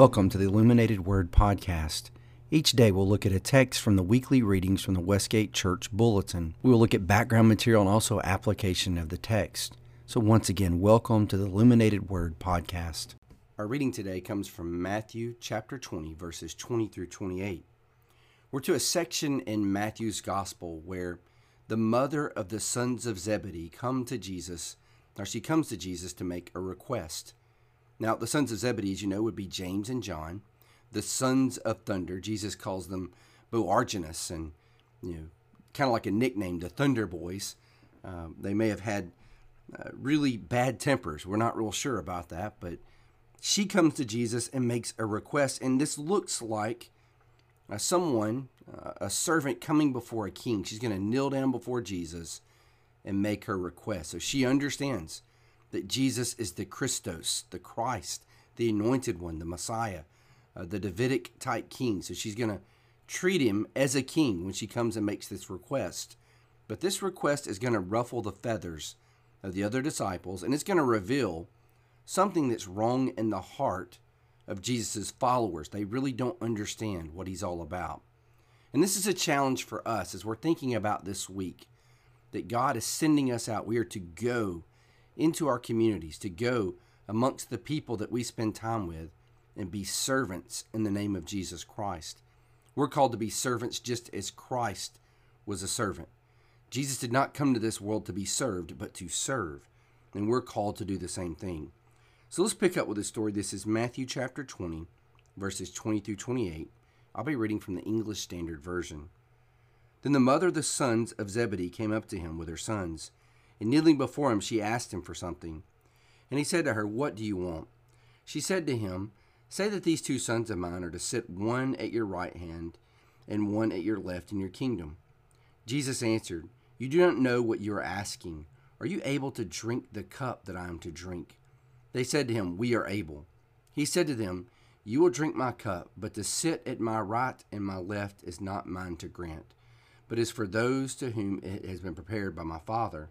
Welcome to the Illuminated Word Podcast. Each day we'll look at a text from the weekly readings from the Westgate Church Bulletin. We will look at background material and also application of the text. So, once again, welcome to the Illuminated Word Podcast. Our reading today comes from Matthew chapter 20, verses 20 through 28. We're to a section in Matthew's Gospel where the mother of the sons of Zebedee come to Jesus, or she comes to Jesus to make a request. Now, the sons of Zebedee, as you know, would be James and John. The sons of thunder, Jesus calls them Boanerges, and you know, kind of like a nickname, the Thunder Boys. Um, they may have had uh, really bad tempers. We're not real sure about that, but she comes to Jesus and makes a request, and this looks like uh, someone, uh, a servant coming before a king. She's going to kneel down before Jesus and make her request. So she understands that Jesus is the Christos, the Christ, the anointed one, the Messiah, uh, the Davidic type king. So she's going to treat him as a king when she comes and makes this request. But this request is going to ruffle the feathers of the other disciples and it's going to reveal something that's wrong in the heart of Jesus' followers. They really don't understand what he's all about. And this is a challenge for us as we're thinking about this week that God is sending us out. We are to go into our communities, to go amongst the people that we spend time with and be servants in the name of Jesus Christ. We're called to be servants just as Christ was a servant. Jesus did not come to this world to be served, but to serve. And we're called to do the same thing. So let's pick up with the story. This is Matthew chapter 20, verses 20 through 28. I'll be reading from the English Standard Version. Then the mother of the sons of Zebedee came up to him with her sons and kneeling before him, she asked him for something. And he said to her, What do you want? She said to him, Say that these two sons of mine are to sit one at your right hand and one at your left in your kingdom. Jesus answered, You do not know what you are asking. Are you able to drink the cup that I am to drink? They said to him, We are able. He said to them, You will drink my cup, but to sit at my right and my left is not mine to grant, but is for those to whom it has been prepared by my Father.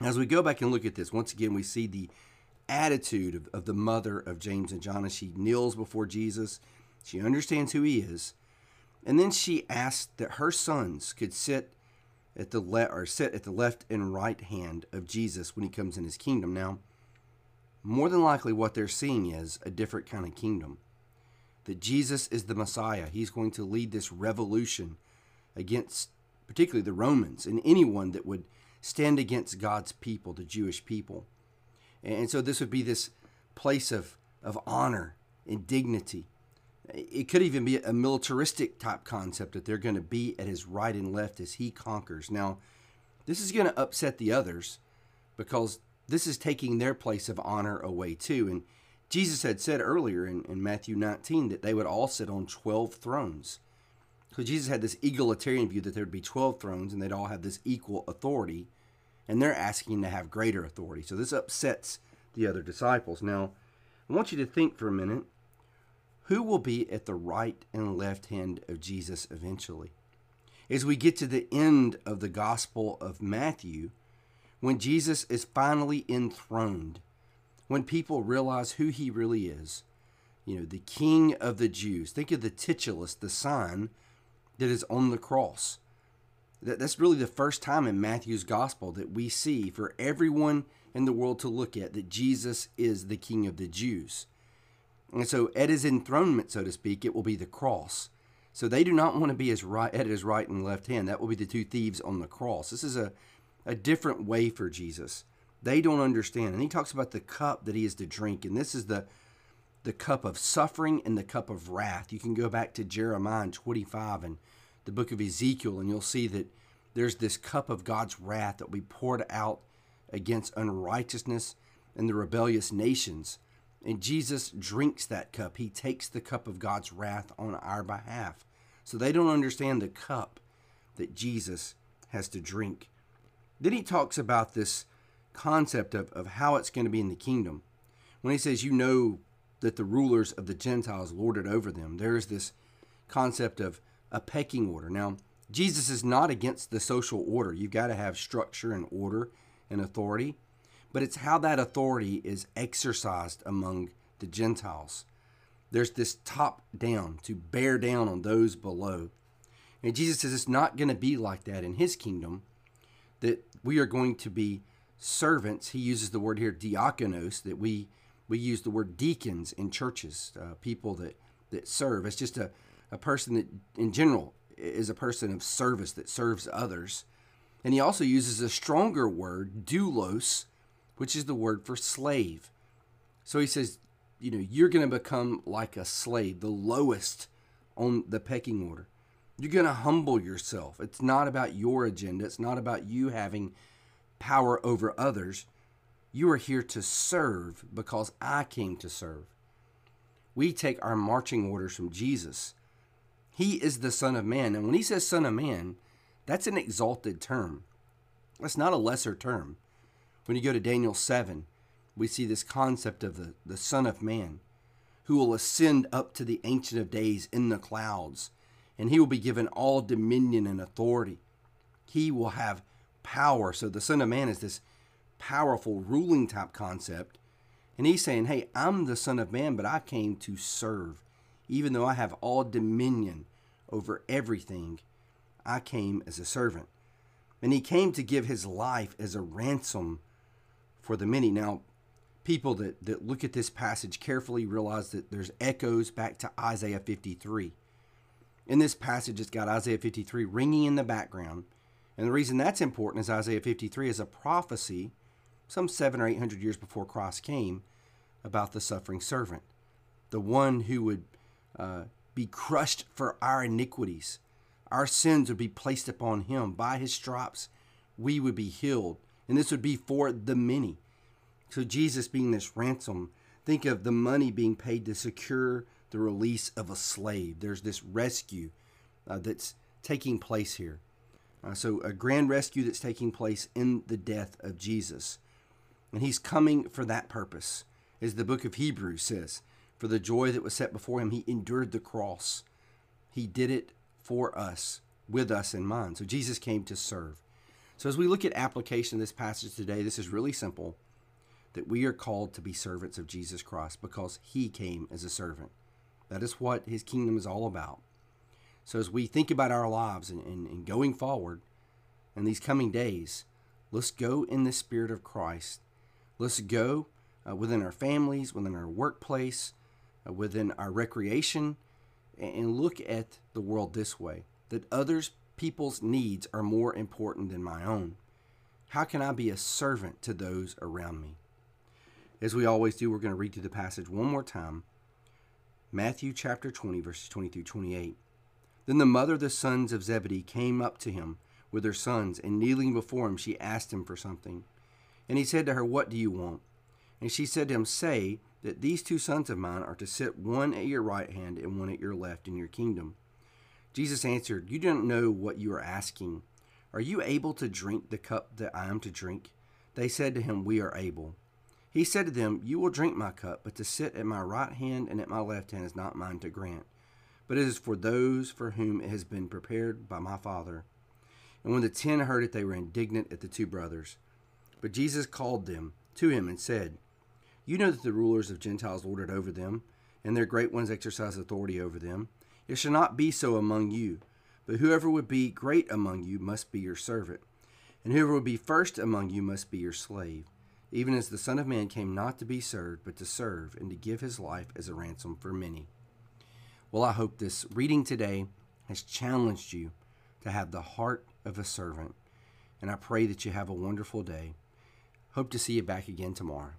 As we go back and look at this, once again, we see the attitude of, of the mother of James and John as she kneels before Jesus. She understands who he is. And then she asks that her sons could sit at the le- or sit at the left and right hand of Jesus when he comes in his kingdom. Now, more than likely what they're seeing is a different kind of kingdom. That Jesus is the Messiah. He's going to lead this revolution against particularly the Romans and anyone that would stand against God's people, the Jewish people. And so this would be this place of, of honor and dignity. It could even be a militaristic type concept that they're going to be at his right and left as he conquers. Now, this is going to upset the others because this is taking their place of honor away too. And Jesus had said earlier in, in Matthew 19 that they would all sit on 12 thrones. So Jesus had this egalitarian view that there would be 12 thrones and they'd all have this equal authority, and they're asking to have greater authority. So this upsets the other disciples. Now, I want you to think for a minute who will be at the right and left hand of Jesus eventually? As we get to the end of the Gospel of Matthew, when Jesus is finally enthroned, when people realize who he really is, you know, the King of the Jews. Think of the titulus, the sign that is on the cross. That, that's really the first time in Matthew's gospel that we see for everyone in the world to look at that Jesus is the King of the Jews. And so at his enthronement, so to speak, it will be the cross. So they do not want to be his right, at his right and left hand. That will be the two thieves on the cross. This is a, a different way for Jesus. They don't understand. And he talks about the cup that he is to drink. And this is the the cup of suffering and the cup of wrath. You can go back to Jeremiah 25 and the book of Ezekiel, and you'll see that there's this cup of God's wrath that we poured out against unrighteousness and the rebellious nations. And Jesus drinks that cup. He takes the cup of God's wrath on our behalf. So they don't understand the cup that Jesus has to drink. Then he talks about this concept of, of how it's going to be in the kingdom. When he says, You know that the rulers of the Gentiles lorded over them, there is this concept of a pecking order. Now, Jesus is not against the social order. You've got to have structure and order and authority, but it's how that authority is exercised among the Gentiles. There's this top down to bear down on those below. And Jesus says it's not going to be like that in his kingdom, that we are going to be servants. He uses the word here diakonos, that we we use the word deacons in churches, uh, people that, that serve. It's just a, a person that, in general, is a person of service that serves others. And he also uses a stronger word, doulos, which is the word for slave. So he says, you know, you're going to become like a slave, the lowest on the pecking order. You're going to humble yourself. It's not about your agenda, it's not about you having power over others. You are here to serve because I came to serve. We take our marching orders from Jesus. He is the Son of Man. And when he says Son of Man, that's an exalted term. That's not a lesser term. When you go to Daniel 7, we see this concept of the, the Son of Man who will ascend up to the Ancient of Days in the clouds, and he will be given all dominion and authority. He will have power. So the Son of Man is this powerful ruling type concept. And he's saying, Hey, I'm the Son of Man, but I came to serve. Even though I have all dominion over everything, I came as a servant. And he came to give his life as a ransom for the many. Now, people that, that look at this passage carefully realize that there's echoes back to Isaiah 53. In this passage, it's got Isaiah 53 ringing in the background. And the reason that's important is Isaiah 53 is a prophecy some seven or eight hundred years before Christ came, about the suffering servant, the one who would uh, be crushed for our iniquities. Our sins would be placed upon him. By his stripes, we would be healed. And this would be for the many. So, Jesus being this ransom, think of the money being paid to secure the release of a slave. There's this rescue uh, that's taking place here. Uh, so, a grand rescue that's taking place in the death of Jesus. And he's coming for that purpose. As the book of Hebrews says, for the joy that was set before him, he endured the cross. He did it for us, with us in mind. So Jesus came to serve. So as we look at application of this passage today, this is really simple that we are called to be servants of Jesus Christ because he came as a servant. That is what his kingdom is all about. So as we think about our lives and, and, and going forward in these coming days, let's go in the spirit of Christ Let's go uh, within our families, within our workplace, uh, within our recreation, and look at the world this way that others people's needs are more important than my own. How can I be a servant to those around me? As we always do, we're going to read through the passage one more time. Matthew chapter 20, verses 20 through 28. Then the mother of the sons of Zebedee came up to him with her sons, and kneeling before him, she asked him for something. And he said to her, What do you want? And she said to him, Say that these two sons of mine are to sit one at your right hand and one at your left in your kingdom. Jesus answered, You don't know what you are asking. Are you able to drink the cup that I am to drink? They said to him, We are able. He said to them, You will drink my cup, but to sit at my right hand and at my left hand is not mine to grant, but it is for those for whom it has been prepared by my Father. And when the ten heard it, they were indignant at the two brothers. But Jesus called them to him and said, You know that the rulers of Gentiles lord it over them, and their great ones exercise authority over them. It shall not be so among you, but whoever would be great among you must be your servant, and whoever would be first among you must be your slave, even as the Son of Man came not to be served, but to serve, and to give his life as a ransom for many. Well, I hope this reading today has challenged you to have the heart of a servant, and I pray that you have a wonderful day. Hope to see you back again tomorrow.